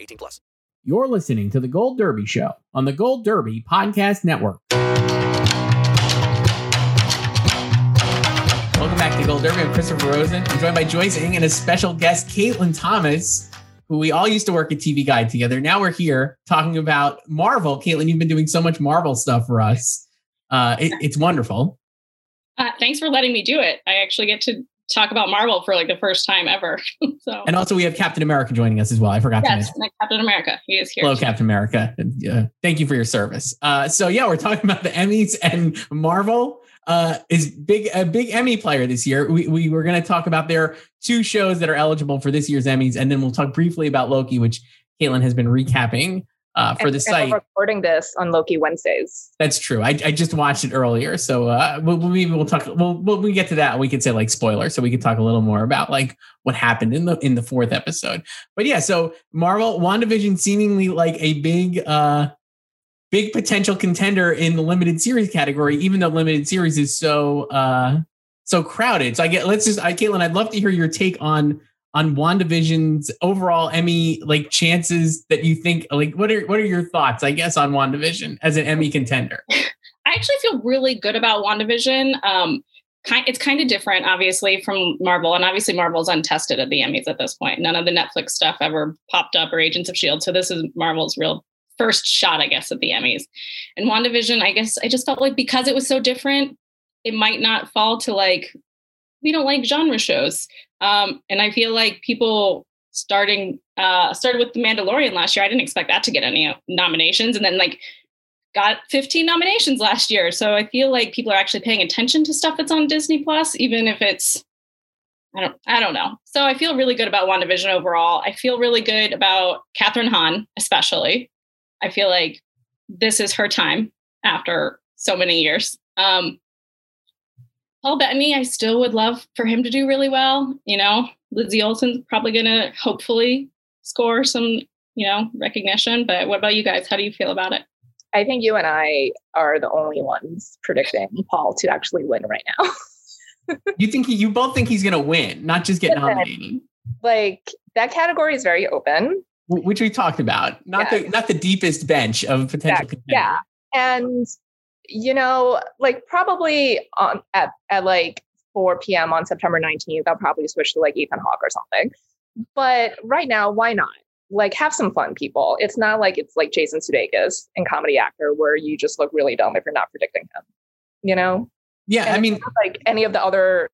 18 plus. You're listening to The Gold Derby Show on the Gold Derby Podcast Network. Welcome back to Gold Derby. I'm Christopher Rosen. I'm joined by Joyce Ng and a special guest, Caitlin Thomas, who we all used to work at TV Guide together. Now we're here talking about Marvel. Caitlin, you've been doing so much Marvel stuff for us. Uh, it, it's wonderful. Uh, thanks for letting me do it. I actually get to talk about Marvel for like the first time ever. so And also, we have Captain America joining us as well. I forgot to yes, mention. Captain America, he is here. Hello, Captain America. Uh, thank you for your service. Uh, so yeah, we're talking about the Emmys and Marvel uh, is big a big Emmy player this year. We, we were going to talk about their two shows that are eligible for this year's Emmys, and then we'll talk briefly about Loki, which Caitlin has been recapping uh, for and, the site. Recording this on Loki Wednesdays. That's true. I, I just watched it earlier, so uh, we'll, we'll maybe we'll talk. We'll, when we get to that, we could say like spoiler, so we could talk a little more about like what happened in the in the fourth episode. But yeah, so Marvel WandaVision seemingly like a big uh big potential contender in the limited series category, even though limited series is so uh so crowded. So I get let's just I Caitlin, I'd love to hear your take on on WandaVision's overall Emmy like chances that you think like what are what are your thoughts, I guess, on WandaVision as an Emmy contender? I actually feel really good about WandaVision. Um, kind, it's kind of different, obviously, from Marvel, and obviously Marvel's untested at the Emmys at this point. None of the Netflix stuff ever popped up or Agents of Shield, so this is Marvel's real first shot, I guess, at the Emmys. And WandaVision, I guess, I just felt like because it was so different, it might not fall to like we don't like genre shows. Um, and I feel like people starting uh, started with The Mandalorian last year. I didn't expect that to get any nominations, and then like got 15 nominations last year. So I feel like people are actually paying attention to stuff that's on Disney Plus, even if it's I don't I don't know. So I feel really good about WandaVision overall. I feel really good about Kathryn Hahn, especially. I feel like this is her time after so many years. Um, Paul Bettany, I still would love for him to do really well. You know, Lizzie Olsen's probably going to hopefully score some, you know, recognition. But what about you guys? How do you feel about it? I think you and I are the only ones predicting Paul to actually win right now. you think he, you both think he's going to win, not just get nominated? Like that category is very open, which we talked about. Not yeah. the not the deepest bench of potential. Yeah, yeah. and you know, like probably on at, at like 4 p.m. on September 19th, I'll probably switch to like Ethan Hawke or something. But right now, why not? Like have some fun, people. It's not like it's like Jason Sudeikis in comedy actor where you just look really dumb if you're not predicting him. You know? Yeah, and I mean, like any of the other,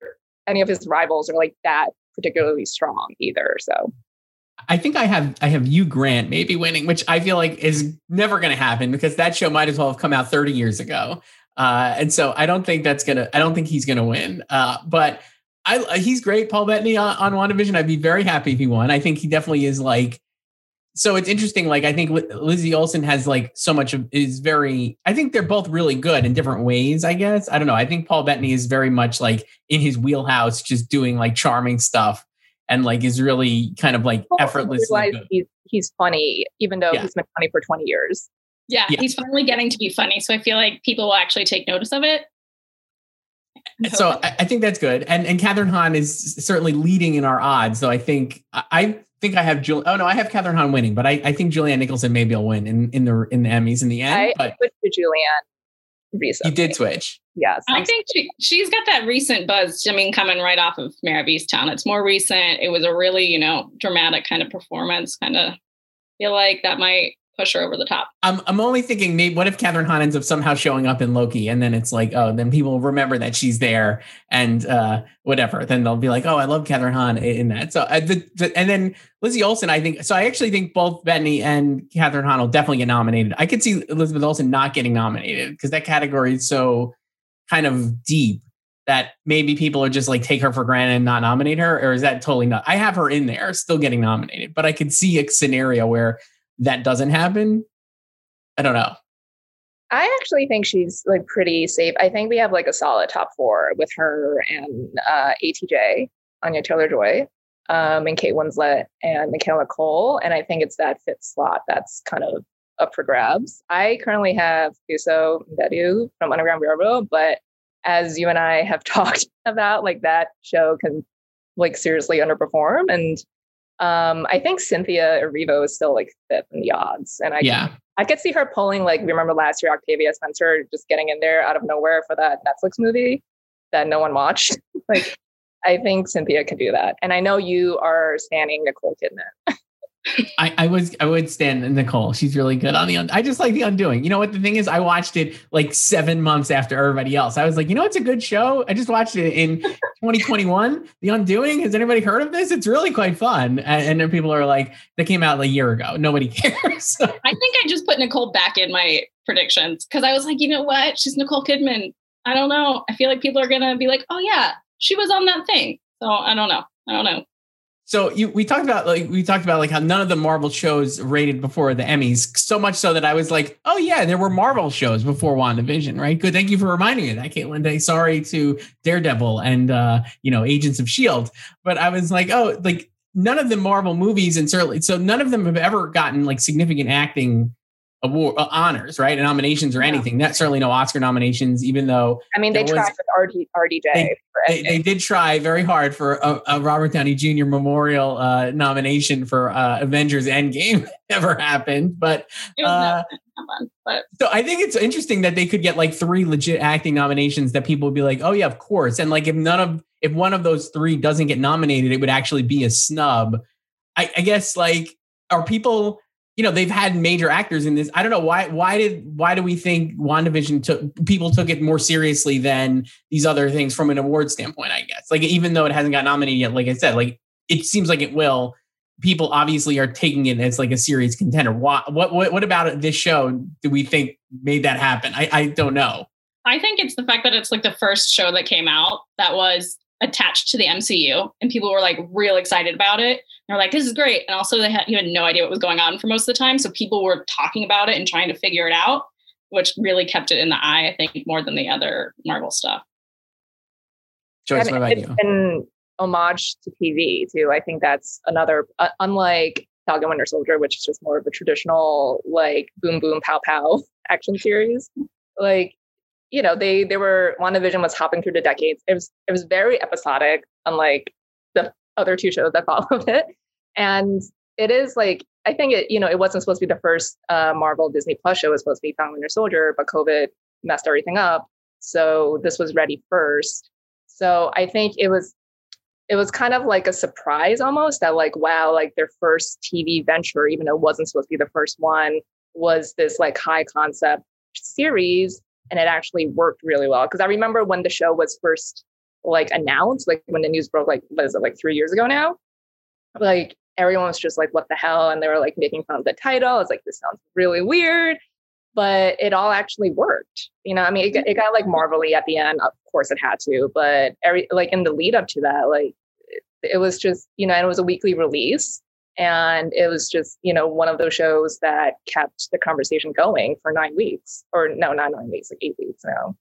any of his rivals are like that particularly strong either. So I think I have I have Hugh Grant maybe winning, which I feel like is never going to happen because that show might as well have come out 30 years ago. Uh, and so I don't think that's gonna. I don't think he's gonna win. Uh, but I he's great, Paul Bettany on, on WandaVision. I'd be very happy if he won. I think he definitely is like. So it's interesting. Like I think Lizzie Olsen has like so much of is very. I think they're both really good in different ways. I guess I don't know. I think Paul Bettany is very much like in his wheelhouse, just doing like charming stuff and like is really kind of like effortlessly he's, he's funny even though yeah. he's been funny for 20 years. Yeah, yeah, he's finally getting to be funny so i feel like people will actually take notice of it. So I, I think that's good. And and Kathryn Hahn is certainly leading in our odds so i think i think i have Jul- oh no i have Kathryn Hahn winning but i, I think julianne nicholson maybe will win in, in the in the emmys in the end I but switched to julianne recently you did switch yes. I think she, she's got that recent buzz i mean coming right off of Mare of Easttown. It's more recent. It was a really you know dramatic kind of performance kind of feel like that might push her over the top. I'm I'm only thinking maybe what if Kathryn Hahn ends up somehow showing up in Loki and then it's like oh then people remember that she's there and uh whatever. Then they'll be like oh I love Kathryn Hahn in that. So uh, the, the, and then Lizzie Olsen I think so I actually think both Bettany and Kathryn Hahn will definitely get nominated. I could see Elizabeth Olsen not getting nominated because that category is so kind of deep that maybe people are just like take her for granted and not nominate her or is that totally not I have her in there still getting nominated but I could see a scenario where that doesn't happen, I don't know. I actually think she's like pretty safe. I think we have like a solid top four with her and uh, ATJ, Anya Taylor Joy, um, and Kate Winslet and Michaela Coel And I think it's that fifth slot that's kind of up for grabs. I currently have Thuso Mbedu from Underground Railroad, but as you and I have talked about, like that show can like seriously underperform. And um, I think Cynthia Erivo is still like fifth in the odds, and I yeah. I could see her pulling like remember last year Octavia Spencer just getting in there out of nowhere for that Netflix movie that no one watched. like I think Cynthia could do that, and I know you are standing Nicole Kidman. I, I was I would stand Nicole. She's really good on the. Un- I just like the Undoing. You know what the thing is? I watched it like seven months after everybody else. I was like, you know, it's a good show. I just watched it in 2021. The Undoing. Has anybody heard of this? It's really quite fun. And, and then people are like, that came out a year ago. Nobody cares. I think I just put Nicole back in my predictions because I was like, you know what? She's Nicole Kidman. I don't know. I feel like people are gonna be like, oh yeah, she was on that thing. So I don't know. I don't know. So you, we talked about like we talked about like how none of the Marvel shows rated before the Emmys, so much so that I was like, oh yeah, there were Marvel shows before WandaVision, right? Good, thank you for reminding me of that, Caitlin. Day. Sorry to Daredevil and uh, you know Agents of Shield, but I was like, oh, like none of the Marvel movies and certainly so none of them have ever gotten like significant acting award uh, honors, right? Nominations or anything. Not certainly no Oscar nominations, even though I mean they was, tried with RD, RDJ. They, they, they, did try very hard for a, a Robert Downey Jr. Memorial uh, nomination for uh, Avengers Endgame. Never happened, but, uh, but so I think it's interesting that they could get like three legit acting nominations that people would be like, oh yeah, of course. And like if none of if one of those three doesn't get nominated, it would actually be a snub. I, I guess like are people you know they've had major actors in this. I don't know why. Why did why do we think WandaVision took people took it more seriously than these other things from an award standpoint? I guess like even though it hasn't got nominated yet, like I said, like it seems like it will. People obviously are taking it as like a serious contender. What what what, what about this show? Do we think made that happen? I I don't know. I think it's the fact that it's like the first show that came out that was attached to the MCU, and people were like real excited about it. They're like, "This is great," and also they had you had no idea what was going on for most of the time, so people were talking about it and trying to figure it out, which really kept it in the eye. I think more than the other Marvel stuff. Joyce, what about you? Been homage to TV too. I think that's another, uh, unlike Falcon Winter Soldier, which is just more of a traditional like boom boom pow pow action series. Like you know, they they were WandaVision was hopping through the decades. It was it was very episodic, unlike the other two shows that followed it. And it is like I think it, you know, it wasn't supposed to be the first uh, Marvel Disney Plus show. It was supposed to be Falcon Winter Soldier, but COVID messed everything up. So this was ready first. So I think it was it was kind of like a surprise almost that like wow, like their first TV venture, even though it wasn't supposed to be the first one, was this like high concept series and it actually worked really well. Because i remember when the show was first like announced like when the news broke like what is it like three years ago now? Like everyone was just like what the hell? And they were like making fun of the title. It's like this sounds really weird. But it all actually worked you know? I mean it, it got like marvelly at the end. Of course it had to but every like in the lead up to that like it, it was just you know and it was a weekly release and it was just, you know, one of those shows that kept the conversation going for nine weeks, or no, not nine weeks, like eight weeks now.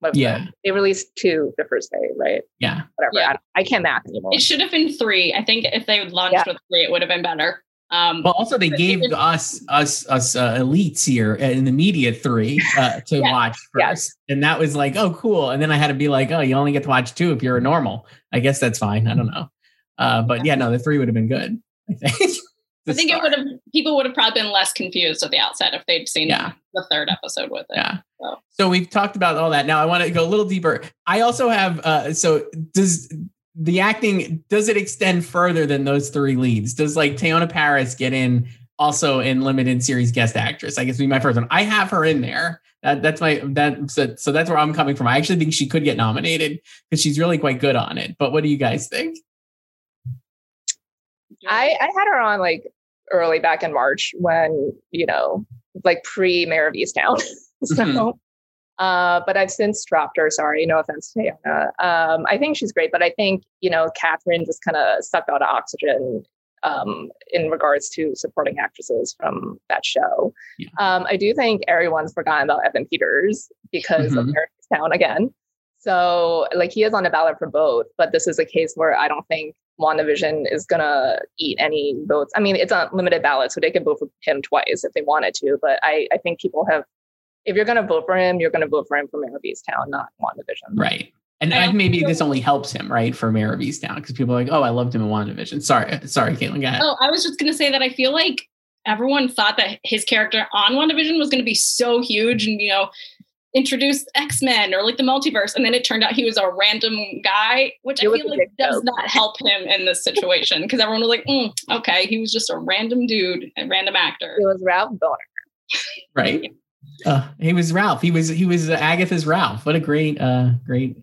But yeah. They released two the first day, right? Yeah. Whatever. Yeah. I, I, can't math anymore. It should have been three. I think if they would launched yeah. with three, it would have been better. Um, well, also they gave us us us uh, elites here in the media three uh, to yes. watch first, yes. and that was like, oh, cool. And then I had to be like, oh, you only get to watch two if you're a normal. I guess that's fine. I don't know, uh, but yeah, no, the three would have been good. I think. I think it would have people would have probably been less confused at the outset if they'd seen yeah. the third episode with it. Yeah. So. so. we've talked about all that. Now I want to go a little deeper. I also have uh so does the acting does it extend further than those three leads? Does like Teyonah Parris get in also in limited series guest actress. I guess would be my first one. I have her in there. That, that's my that so, so that's where I'm coming from. I actually think she could get nominated because she's really quite good on it. But what do you guys think? I, I had her on like early back in March when, you know, like pre Mare of Easttown. so, Mhm. uh, but I've since dropped her. Sorry, no offense to Teyonah. Um, I think she's great, but I think, you know, Kathryn just kind of sucked out of oxygen um, in regards to supporting actresses from that show. Yeah. Um, I do think everyone's forgotten about Evan Peters because of Mhm. Mare of Easttown again. So, like, he is on the ballot for both, but this is a case where I don't think WandaVision is gonna eat any votes. I mean, it's a limited ballot, so they can vote for him twice if they wanted to. But I, I think people have, if you're gonna vote for him, you're gonna vote for him for Mare of Easttown, not WandaVision. Right. And I I, maybe this only helps him, right, for Mare of Easttown because people are like, oh, I loved him in WandaVision. Sorry, sorry, Caitlin, go ahead. Oh, I was just gonna say that I feel like everyone thought that his character on WandaVision was gonna be so huge and you know introduce X-Men or like the multiverse, and then it turned out he was a random guy, which It I feel like does joke. not help him in this situation because everyone was like, mm, okay, he was just a random dude, a random actor. It was Ralph Bohner. right. Uh, he was Ralph. He was he was Agatha's Ralph. What a great, uh, great,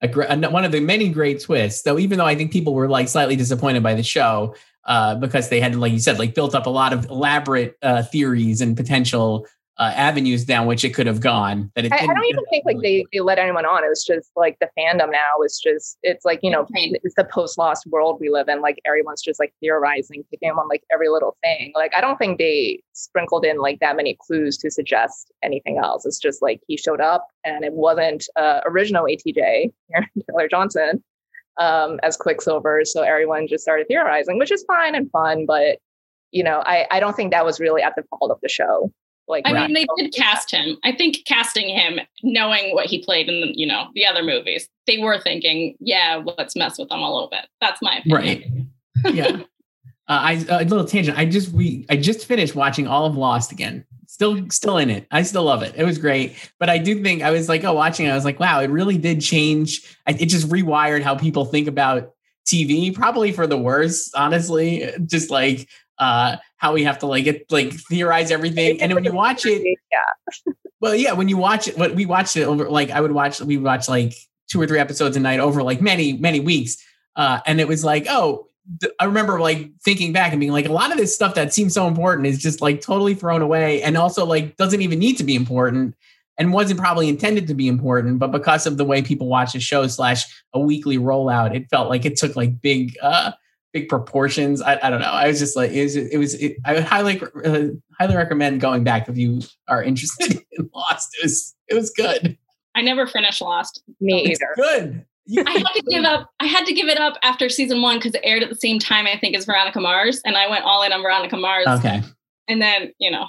a great one of the many great twists. Though, even though I think people were like slightly disappointed by the show uh, because they had, like you said, like built up a lot of elaborate uh, theories and potential uh, avenues down which it could have gone. That it I, I don't even think like they, they let anyone on. It was just like the fandom now is just it's like, you know, it's the post lost world we live in. Like everyone's just like theorizing, picking on like every little thing. Like I don't think they sprinkled in like that many clues to suggest anything else. It's just like he showed up and it wasn't uh original ATJ, Aaron Taylor Johnson, um, as Quicksilver. So everyone just started theorizing, which is fine and fun, but you know, I, I don't think that was really at the fault of the show. Like I mean, they Bohner. did cast him. I think casting him, knowing what he played in the, you know the other movies, they were thinking, yeah, let's mess with him a little bit. That's my opinion. Right. yeah. Uh, I a little tangent. I just we I just finished watching all of Lost again. Still still in it. I still love it. It was great. But I do think I was like, oh, watching. it, I was like, wow, it really did change. I, it just rewired how people think about TV. Probably for the worse, honestly. Just like uh how we have to like get like theorize everything. And when you watch it, yeah. well, yeah, when you watch it, what we watched it over, like I would watch, we watch like two or three episodes a night over like many, many weeks. Uh, and it was like, oh, th- I remember like thinking back and being like, a lot of this stuff that seems so important is just like totally thrown away and also like doesn't even need to be important and wasn't probably intended to be important. But because of the way people watch a show slash a weekly rollout, it felt like it took like big, uh, big proportions. I, I don't know. I was just like, it was, it was, it, I would highly, uh, highly recommend going back if you are interested in Lost. It was, it was good. I never finished Lost. Me It's either. good. You- I had to give up. I had to give it up after season one because it aired at the same time. I think as Veronica Mars, and I went all in on Veronica Mars. okay. And then you know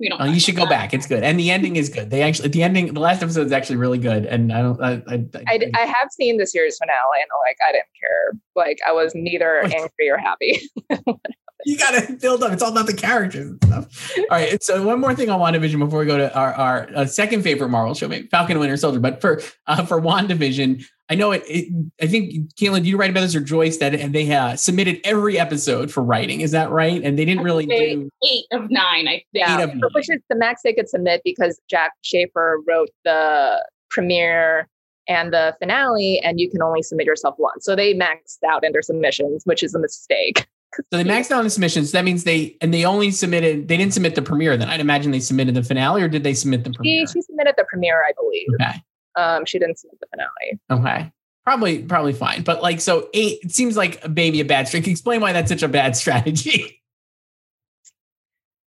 we don't. Oh, you should go back. It's good. And the ending is good. They actually, the ending, the last episode is actually really good. And I don't, I, I, I, I have seen the series finale and like I didn't care. Like I was neither angry or happy. you got to build up. It's all about the characters and stuff. All right. So one more thing on WandaVision before we go to our, our uh, second favorite Marvel show, maybe Falcon and Winter Soldier. But for uh, for WandaVision, I know it, it. I think Caitlin, did you write about this or Joyce that and they uh, submitted every episode for writing? Is that right? And they didn't really do. eight of nine. I think. yeah, Eight of nine. which is the max they could submit because Jac Schaeffer wrote the premiere and the finale, and you can only submit yourself once. So they maxed out in their submissions, which is a mistake. So they maxed out the submissions. That means they and they only submitted. They didn't submit the premiere. Then I'd imagine they submitted the finale, or did they submit the She, premiere? she submitted the premiere, I believe. Okay. Um, she didn't see the finale. Okay. Probably, probably fine. But like, so eight, it seems like maybe a bad strategy. Explain why that's such a bad strategy.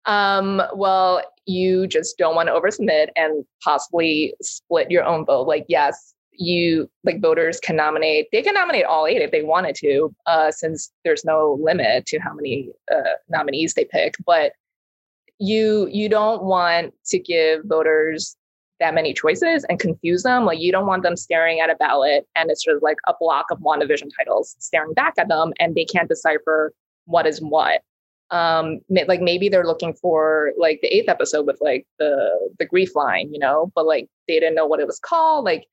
Um, well, you just don't want to oversubmit and possibly split your own vote. Like, yes, you like voters can nominate, they can nominate all eight if they wanted to, uh, since there's no limit to how many uh, nominees they pick. But you you don't want to give voters that many choices and confuse them. Like you don't want them staring at a ballot and it's just like a block of WandaVision titles staring back at them and they can't decipher what is what um like maybe they're looking for like the eighth episode with like the the grief line you know but like they didn't know what it was called like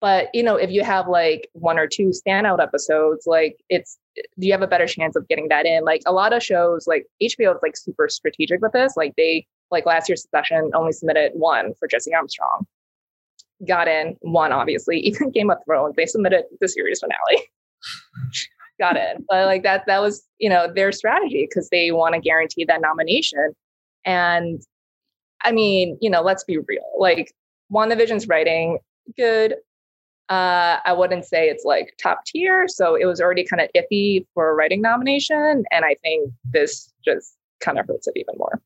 But you know, if you have like one or two standout episodes, like it's you have a better chance of getting that in. Like a lot of shows, like HBO is like super strategic with this. Like they like last year's Succession only submitted one for Jesse Armstrong. Got in one, obviously. Even Game of Thrones, they submitted the series finale. Got in. But like that, that was, you know, their strategy because they want to guarantee that nomination. And I mean, you know, let's be real. Like WandaVision's writing, good. Uh, I wouldn't say it's like top tier. So it was already kind of iffy for a writing nomination. And I think this just kind of hurts it even more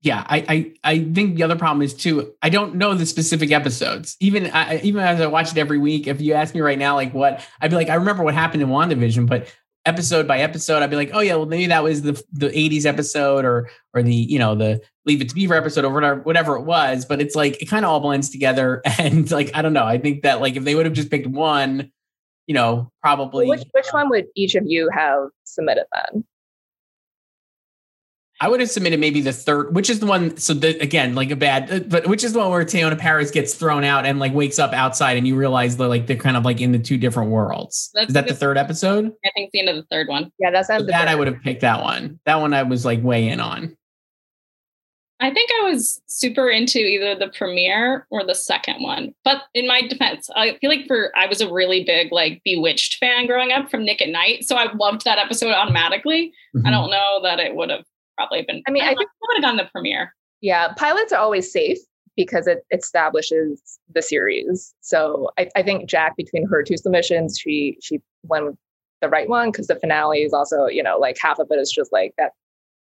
yeah, I, I I think the other problem is too. I don't know the specific episodes. Even I, even as I watch it every week, if you ask me right now, like what I'd be like, I remember what happened in WandaVision, but episode by episode, I'd be like, oh yeah, well maybe that was the the '80s episode or or the you know the Leave It to Beaver episode or whatever whatever it was. But it's like it kind of all blends together, and like I don't know. I think that like if they would have just picked one, you know, probably. Which which one would each of you have submitted then? I would have submitted maybe the third, which is the one. So the, again, like a bad, but which is the one where Teyonah Parris gets thrown out and like wakes up outside, and you realize that like they're kind of like in the two different worlds. That's is that the- the third episode? I think it's the end of the third one. Yeah, that's So that I would have picked that one. That one I was like way in on. I think I was super into either the premiere or the second one. But in my defense, I feel like for I was a really big like Bewitched fan growing up from Nick at Night, so I loved that episode automatically. I mm-hmm. don't know that it would have probably been. I mean, I don't know, I would have gone the premiere. Yeah, pilots are always safe because it establishes the series. So I, I think Jac, between her two submissions, she she went with the right one because the finale is also, you know, like half of it is just like that,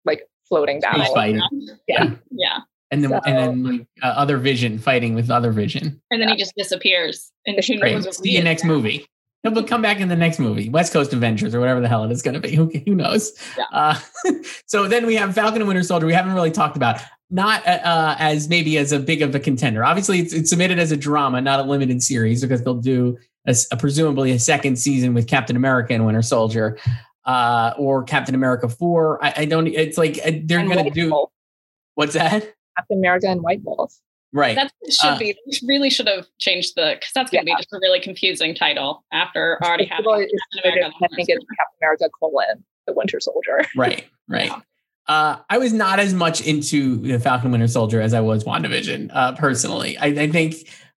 like floating Space battle. fighting. Yeah. Yeah. And then So- and then like uh, other Vision fighting with other Vision. And then he just disappears. And who knows See you next now. movie. He'll come back in the next movie, West Coast Adventures or whatever the hell it is going to be. Who, who knows? Yeah. Uh, so then we have Falcon and Winter Soldier. We haven't really talked about not uh, uh, as maybe as a big of a contender. Obviously, it's, it's submitted as a drama, not a limited series, because they'll do a a presumably a second season with Captain America and Winter Soldier, uh, or Captain America Four. I, I don't. It's like uh, they're going to do what's that? Captain America and White Wolf. Right. That should Uh, be really should have changed the because that's going to Yeah. be just a really confusing title after already having People- it's- Captain America. I think it's Captain America colon the Winter Soldier. Right, right. Yeah. Uh, I was not as much into the Falcon Winter Soldier as I was WandaVision, uh, personally. I, I think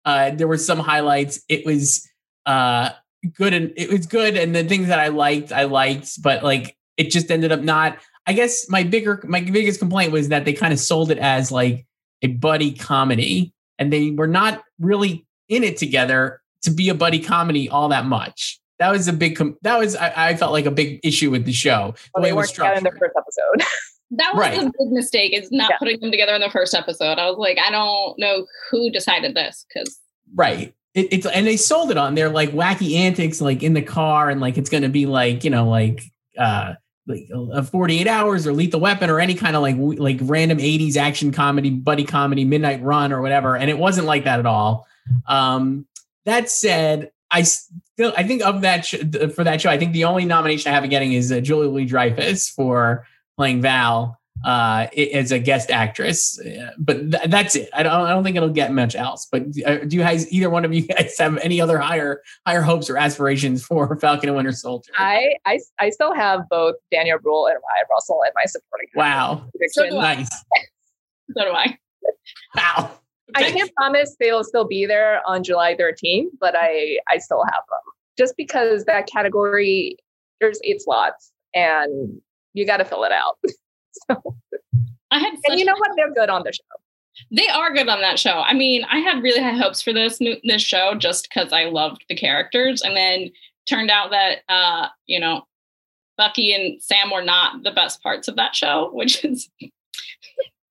uh, there were some highlights. It was uh, good and it was good, and the things that I liked, I liked, but like it just ended up not. I guess my bigger, my biggest complaint was that they kind of sold it as like a buddy comedy, and they were not really in it together to be a buddy comedy all that much. That was a big. Com- that was I, I felt like a big issue with the show. The way they it was weren't in the first episode. That was Right. a big mistake. Is not Yeah. putting them together in the first episode. I was like, I don't know who decided this because Right. It, it's and they sold it on their like wacky antics, like in the car, and like it's going to be like you know like uh like uh, 48 hours or lethal weapon or any kind of like like random 80s action comedy buddy comedy midnight run or whatever and it wasn't like that at all. Um that said i still i think of that sh- for that show i think the only nomination i have getting is uh, Julia Louis-Dreyfus for playing val uh as a guest actress but th- that's it I don't, I don't think it'll get much else but uh, do you guys either one of you guys have any other higher higher hopes or aspirations for falcon and winter soldier I, I I still have both Daniel Bruhl and Ryan Russell in my supporting. wow. So do I. nice so do I. wow I can't promise they'll still be there on July 13th, but I I still have them just because that category there's eight slots and you got to fill it out. so, I had and you know what? They're good on the show. They are good on that show. I mean, I had really high hopes for this this show just because I loved the characters, and then turned out that uh, you know Bucky and Sam were not the best parts of that show, which is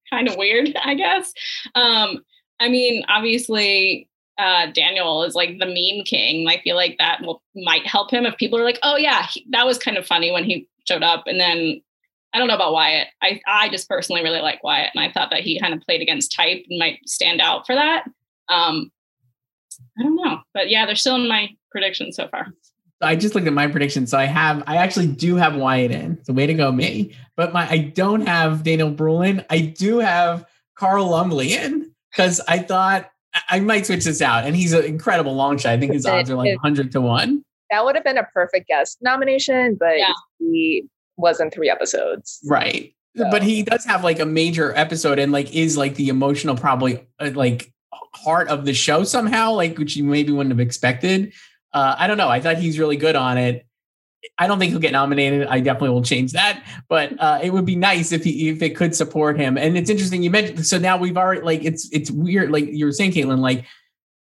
kind of weird, I guess. Um, I mean, obviously, uh, Daniel is like the meme king. I feel like that will might help him if people are like, "Oh yeah, he, that was kind of funny when he showed up," and then I don't know about Wyatt. I I just personally really like Wyatt, and I thought that he kind of played against type and might stand out for that. Um, I don't know, but yeah, they're still in my predictions so far. I just looked at my predictions. So I have, I actually do have Wyatt in. So way to go, me. But my, I don't have Daniel Bruhl in. I do have Carl Lumbly in because I thought I might switch this out. And he's an incredible long shot. I think his odds are like 100 to 1. That would have been a perfect guest nomination, but Yeah. he was in three episodes. Right. So- But he does have like a major episode and like is like the emotional, probably uh, like heart of the show somehow, like which you maybe wouldn't have expected. Uh, I don't know. I thought he's really good on it. I don't think he'll get nominated. I definitely will change that, but uh, it would be nice if he if it could support him. And it's interesting you mentioned. So now we've already like it's it's weird. Like you were saying, Caitlin, like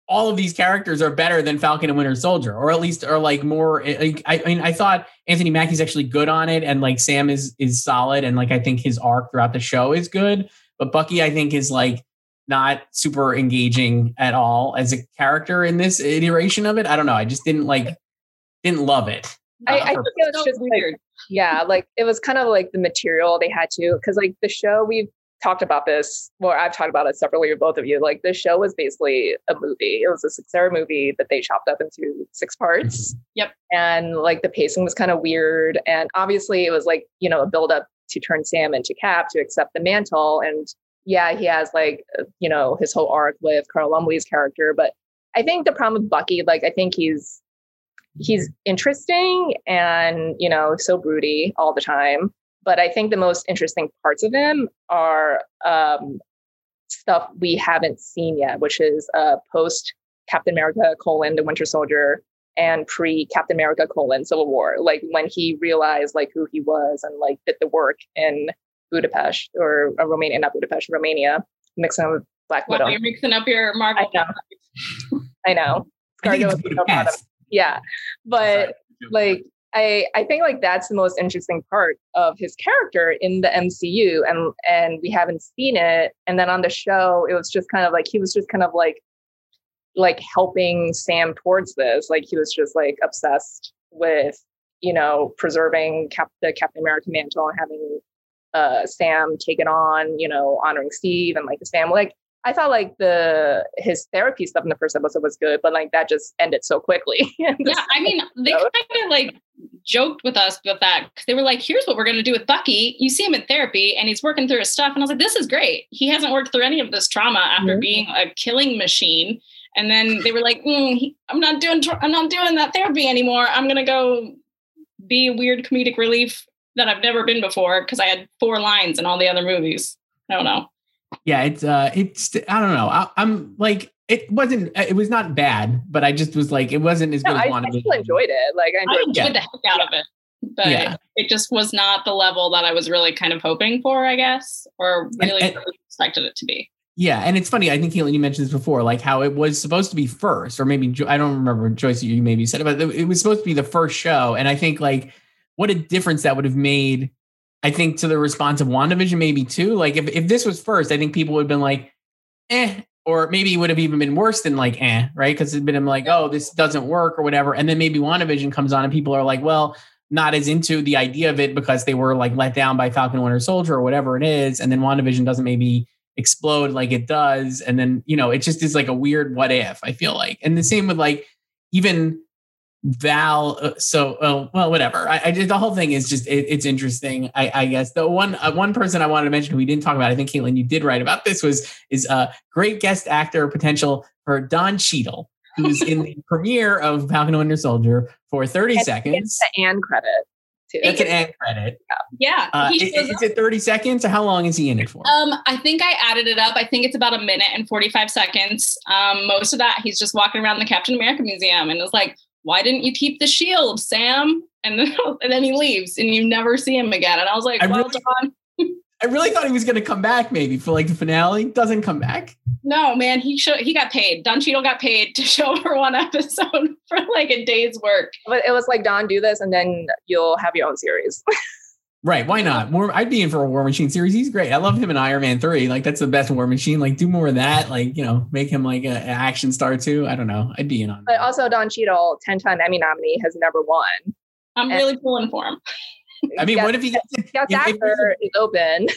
all of these characters are better than Falcon and Winter Soldier, or at least are like more. Like, I, I mean, I thought Anthony Mackie's actually good on it, and like Sam is is solid, and like I think his arc throughout the show is good. But Bucky, I think, is like not super engaging at all as a character in this iteration of it. I don't know. I just didn't like didn't love it. I, Uh, I think it was So just like, weird. yeah, like it was kind of like the material they had to, because like the show we've talked about this. Well, I've talked about it separately with both of you. Like the show was basically a movie. It was a six-hour movie that they chopped up into six parts. Mm-hmm. Yep. And like the pacing was kind of weird, and obviously it was like you know a build up to turn Sam into Cap to accept the mantle, and yeah, he has like you know his whole arc with Carl Lumbly's character, but I think the problem with Bucky, like I think he's he's interesting and you know so broody all the time but i think the most interesting parts of him are um, stuff we haven't seen yet which is uh, post captain america colon the winter soldier and pre captain america colon civil war like when he realized like who he was and like did the work in budapest or uh, romania not budapest romania mixing up with black Wow, widow you're mixing up your Marvel. I know. i know I think it's is no problem. Budapest. yeah but like I I think like that's the most interesting part of his character in the MCU and and we haven't seen it. And then on the show it was just kind of like he was just kind of like like helping Sam towards this. Like he was just like obsessed with you know preserving Cap- the Captain America mantle and having uh Sam take it on you know honoring Steve and like his family like I thought like the his therapy stuff in the first episode was good, but like that just ended so quickly. Yeah, I mean, they kind of like joked with us with that because they were like, "Here's what we're going to do with Bucky. You see him in therapy, and he's working through his stuff." And I was like, "This is great. He hasn't worked through any of this trauma after Mhm. being a killing machine." And then they were like, mm, he, "I'm not doing. tr- I'm not doing that therapy anymore. I'm going to go be a weird comedic relief that I've never been before because I had four lines in all the other movies. I don't know. Yeah it's uh it's i don't know I, i'm like it wasn't it was not bad but i just was like it wasn't as no, good as I, as I still enjoyed it. Like I I enjoyed enjoyed the heck out of it, but Yeah. it just was not the level that I was really kind of hoping for, I guess, or And- really expected it to be. Yeah, and it's funny. I think Caitlin, you mentioned this before, like how it was supposed to be first, or maybe I don't remember Joyce. You maybe said it, but it was supposed to be the first show, and I think like what a difference that would have made. I think to the response of WandaVision, maybe too. Like if if this was first, I think people would have been like, eh, or maybe it would have even been worse than like eh, right? Because it'd been like, oh, this doesn't work or whatever, and then maybe WandaVision comes on and people are like, well. Not as into the idea of it because they were like let down by Falcon Winter Soldier or whatever it is, and then WandaVision doesn't maybe explode like it does and then you know it just is like a weird what if i feel like and the same with like even val uh, so uh, well whatever. I, I just the whole thing is just it, it's interesting i i guess. The one uh, one person i wanted to mention who we didn't talk about i think caitlin you did write about this was is a great guest actor potential for don Cheadle, who's in the premiere of falcon and winter soldier for 30 And seconds. the and credit too. that's an end credit. Yeah, uh, he is, is it 30 seconds or how long is he in it for? Um, I think I added it up. I think it's about a minute and 45 seconds. Um, most of that he's just walking around the Captain America Museum and it's like, why didn't you keep the shield, Sam? And then and then he leaves and you never see him again. And I was like, I well, really- Don, I really thought he was going to come back maybe for like the finale. Doesn't come back. no, man, he show he got paid. Don Cheadle got paid to show for one episode for like a day's work. But it was like Don, do this, and then you'll have your own series. Right? Why not? More. I'd be in for a War Machine series. He's great. I love him in Iron Man three. Like that's the best War Machine. Like do more of that. Like you know, make him like an action star too. I don't know. I'd be in on. but that. also, Don Cheadle, ten-time Emmy nominee, has never won. I'm And- really pulling for him. I mean, Guest- what if he gets? If, guest if, there's actor is open.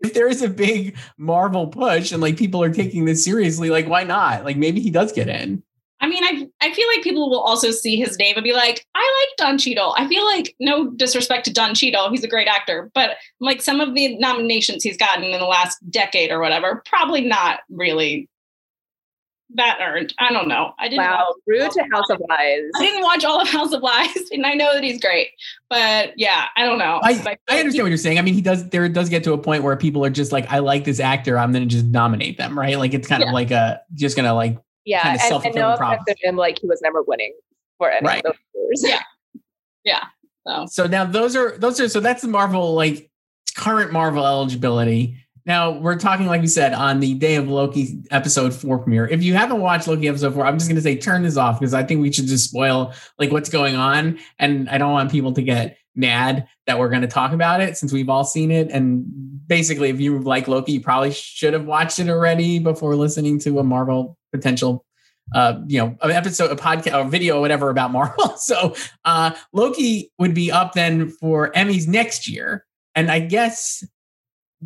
if there is a big Marvel push and like people are taking this seriously, like why not? Like maybe he does get in. I mean, I I feel like people will also see his name and be like, I like Don Cheadle. I feel like no disrespect to Don Cheadle, he's a great actor, but like some of the nominations he's gotten in the last decade or whatever, probably not really that earned. I don't know. I didn't. Wow, watch- rude to House of Lies. I didn't watch all of House of Lies, and I know that he's great, but yeah, I don't know. I, But I understand what you're saying. I mean, he does. There does get to a point where people are just like, "I like this actor. I'm going to just nominate them." Right? Like it's kind Yeah. of like a just going to like Yeah, kind of and, and self-fulfilling no prophecy. offense to him, like he was never winning for any Right. of those years. Yeah. Yeah. So So now those are those are so that's the Marvel like current Marvel eligibility. Now we're talking, like we said, on the day of Loki episode four premiere. If you haven't watched Loki episode four, I'm just gonna say turn this off because I think we should just spoil like what's going on, and I don't want people to get mad that we're going to talk about it since we've all seen it. And basically, if you like Loki, you probably should have watched it already before listening to a Marvel potential uh, you know, an episode, a podcast, or video, or whatever about Marvel. So uh, Loki would be up then for Emmys next year, and I guess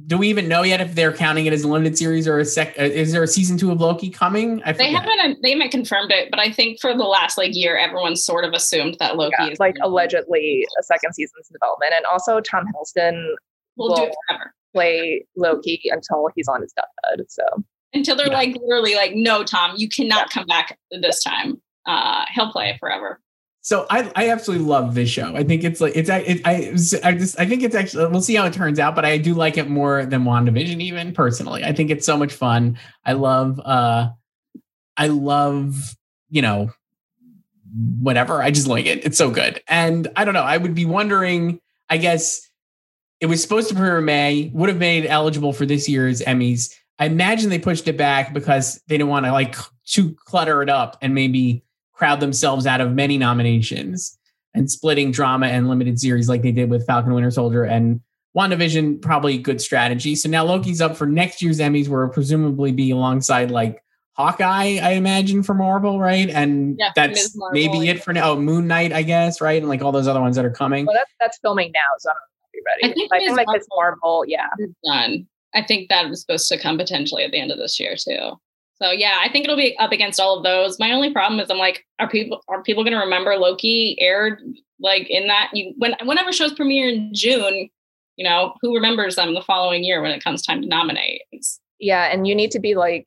do we even know yet if they're counting it as a limited series or a sec? uh, Is there a season two of Loki coming? I they haven't they haven't confirmed it, but I think for the last like year, everyone sort of assumed that Loki Yeah, is like allegedly a second season's development. And also Tom Hiddleston we'll do will it forever. play Loki until he's on his deathbed. So Until they're Yeah. like literally like, no, Tom, you cannot come back this time. Uh, he'll play it forever. So I, I absolutely love this show. I think it's like it's it, I I just I think it's actually we'll see how it turns out, but I do like it more than WandaVision even personally. I think it's so much fun. I love uh I love, you know, whatever. I just like it. It's so good. And I don't know, I would be wondering, I guess it was supposed to premiere May, would have made eligible for this year's Emmys. I imagine they pushed it back because they didn't want to like too clutter it up and maybe crowd themselves out of many nominations and splitting drama and limited series like they did with Falcon Winter Soldier and WandaVision, probably good strategy. So now Loki's up for next year's Emmys, where it'll presumably be alongside like Hawkeye, I imagine, for Marvel, right? And Yeah, that's Ms. Marvel, maybe yeah. it for now. Oh, Moon Knight, I guess, right? And like all those other ones that are coming. well, that's that's filming now, so I don't know if you're ready. I think I Ms. think like it's Marvel, yeah. Done. I think that was supposed to come potentially at the end of this year too. So yeah, I think it'll be up against all of those. My only problem is I'm like, are people are people going to remember Loki aired like in that you when whenever shows premiere in June, you know, who remembers them the following year when it comes time to nominate? Yeah, and you need to be like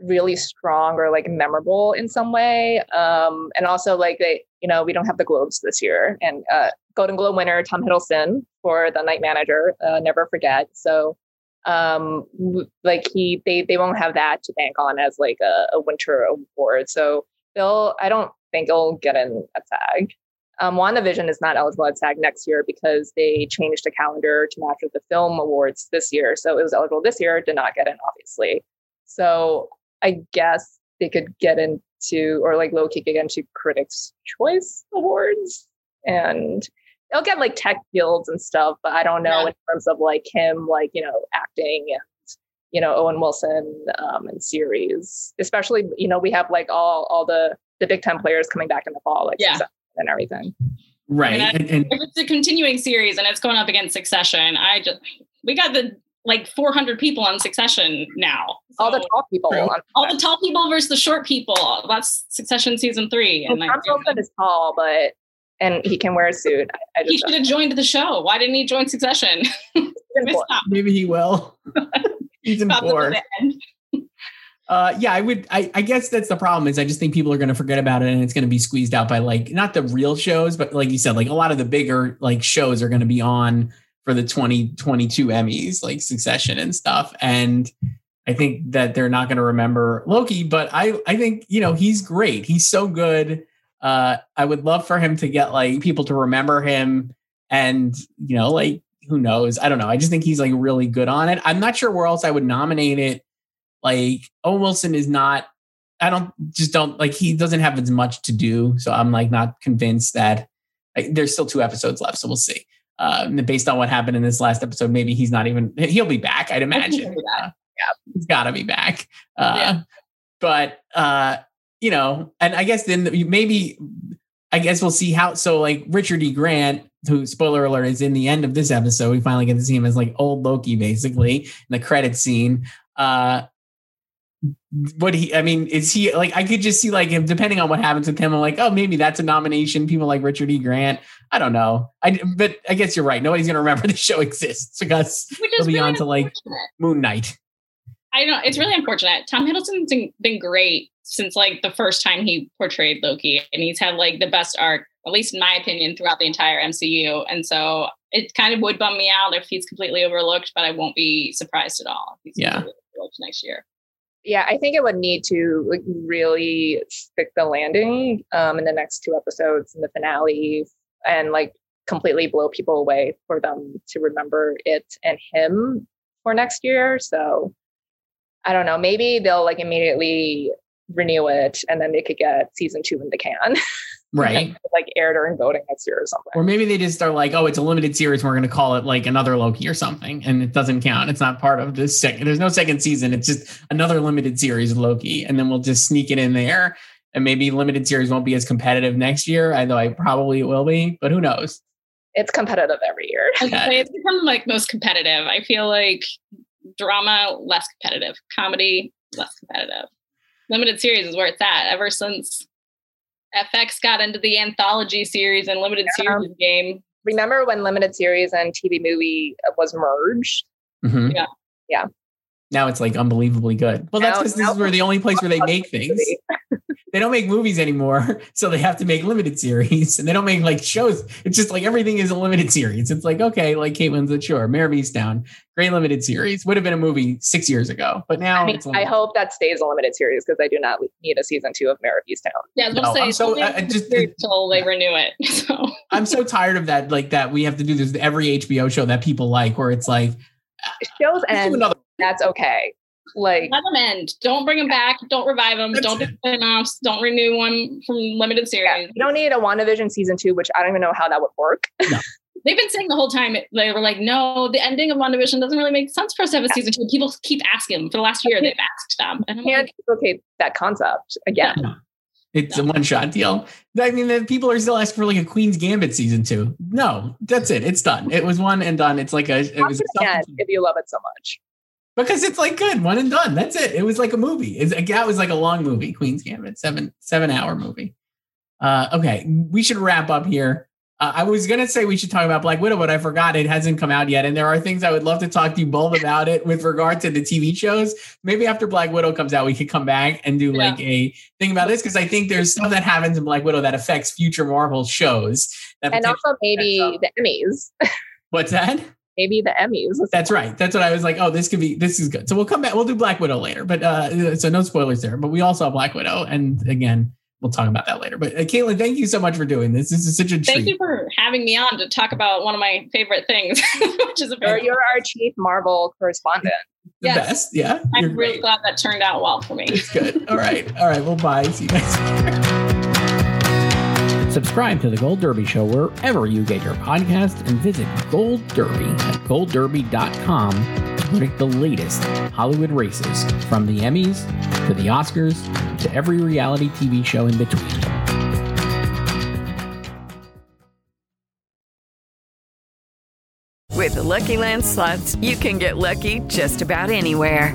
really strong or like memorable in some way. Um, and also like they, you know, we don't have the Globes this year. And uh Golden Globe winner Tom Hiddleston for the night manager, uh, never forget. So um like he they they won't have that to bank on as like a, a winter award. So they'll I don't think they'll get in a tag. Um, WandaVision is not eligible at SAG next year because they changed the calendar to match with the film awards this year. So it was eligible this year, did not get in, obviously. So I guess they could get into, or like low could get into Critics' Choice Awards, and they'll get like tech fields and stuff. But I don't know Yeah. in terms of like him, like you know, acting and you know Owen Wilson um, and series, especially you know we have like all all the the big time players coming back in the fall, like Yeah. And everything. right. And And, and if it's a continuing series and it's going up against Succession, I just we got the like 400 people on Succession now. all the So, tall people. True. On, all the tall people versus the short people. That's Succession season three. well, And Tom Hiddleston is tall, but and he can wear a suit. I, I he just should have joined the show. Why didn't he join Succession? Maybe he will. Season About the four. Uh, yeah, I would. I, I guess that's the problem. Is I just think people are going to forget about it, and it's going to be squeezed out by like not the real shows, but like you said, like a lot of the bigger like shows are going to be on for the 2022 Emmys, like Succession and stuff. And I think that they're not going to remember Loki, but I I think you know he's great. He's so good. Uh, I would love for him to get like people to remember him, and you know, like who knows? I don't know. I just think he's like really good on it. I'm not sure where else I would nominate it like Owen Wilson is not I don't just don't like he doesn't have as much to do. So I'm like not convinced that like, there's still two episodes left. So we'll see. Um, based on what happened in this last episode, maybe he's not even he'll be back, I'd imagine. He'll be back. Uh, yeah, he's gotta be back. Uh, Yeah. but uh, you know, and I guess then maybe I guess we'll see how so like Richard E. Grant, who spoiler alert is in the end of this episode, we finally get to see him as like old Loki, basically, in the credit scene. Uh what he i mean is he like i could just see like him depending on what happens with him i'm like oh maybe that's a nomination people like richard e grant i don't know i but i guess you're right nobody's gonna remember the show exists because Which they'll be really on to like moon knight I know it's really unfortunate. Tom Hiddleston's been- been great since like the first time he portrayed Loki, and he's had like the best arc, at least in my opinion, throughout the entire MCU. And so it kind of would bum me out if he's completely overlooked, but I won't be surprised at all if he's Yeah. overlooked next year. Yeah, I think it would need to like really stick the landing um, in the next two episodes in the finale and like completely blow people away for them to remember it and him for next year. So I don't know. Maybe they'll like immediately renew it and then they could get season two in the can, Right. like air during voting next year or something. Or maybe they just are like, oh, it's a limited series. We're going to call it like another Loki or something. And it doesn't count. It's not part of this second. There's no second season. It's just another limited series of Loki. And then we'll just sneak it in there. And maybe limited series won't be as competitive next year, although I probably will be, but who knows? It's competitive every year. I was gonna say, it's become like most competitive. I feel like drama less competitive, comedy less competitive. Limited series is where it's at ever since FX got into the anthology series and limited Yeah. series game. Remember when limited series and TV movie was merged? Mhm. Yeah. Yeah. Now it's like unbelievably good. Well, that's because this is where the only place where they make things. They don't make movies anymore, so they have to make limited series, and they don't make like shows. It's just like everything is a limited series. It's like okay, like Kate Winslet, sure, Mare of Easttown, great limited series. Would have been a movie six years ago, but now I mean, it's. I hope that stays a limited series because I do not need a season two of Mare of Easttown. Yeah, I was gonna No, say I'm so- I- I just- until they renew it. So I'm so tired of that. Like that, we have to do this with every HBO show that people like, where it's like Shows let's do end, another. That's okay. Like, let them end. Don't bring them back. Don't revive them. Don't do spin-offs. Don't renew one from limited yeah, series. you don't need a WandaVision season two, which I don't even know how that would work. They've been saying the whole time they were like, no, the ending of WandaVision doesn't really make sense for us to have a season two. People keep asking for the last year. They've asked them, and I'm Can't like, duplicate that concept again. It's a one shot deal. I mean, the people are still asking for like a Queen's Gambit season two. No, that's it. It's done. It was one and done. It's like a. It was it again if you love it so much. Because it's like good one and done. That's it. It was like a movie. It's, that was like a long movie. Queen's Gambit, seven seven hour movie. Uh, okay, we should wrap up here. Uh, I was gonna say we should talk about Black Widow, but I forgot it hasn't come out yet, and there are things I would love to talk to you both about it with regard to the TV shows. Maybe after Black Widow comes out, we could come back and do Yeah. like a thing about this because I think there's stuff that happens in Black Widow that affects future Marvel shows. That And also maybe the Emmys. what's that? Maybe the Emmys. That's right. That's what I was like. Oh, this could be. This is good. So we'll come back. We'll do Black Widow later, but uh, so no spoilers there. But we all saw Black Widow, and again, we'll talk about that later. But uh, Caitlin, thank you so much for doing this. This is such a treat. thank you for having me on to talk about one of my favorite things, which is a You're, very. you're our chief Marvel correspondent. the yes. best. Yeah, I'm really great. glad that turned out well for me. It's good. All right. All right. Well, bye. See you guys. Subscribe to the Gold Derby Show wherever you get your podcast and visit Gold Derby at goldderby.com to predict the latest Hollywood races from the Emmys to the Oscars to every reality TV show in between. With the Lucky Land slots, you can get lucky just about anywhere.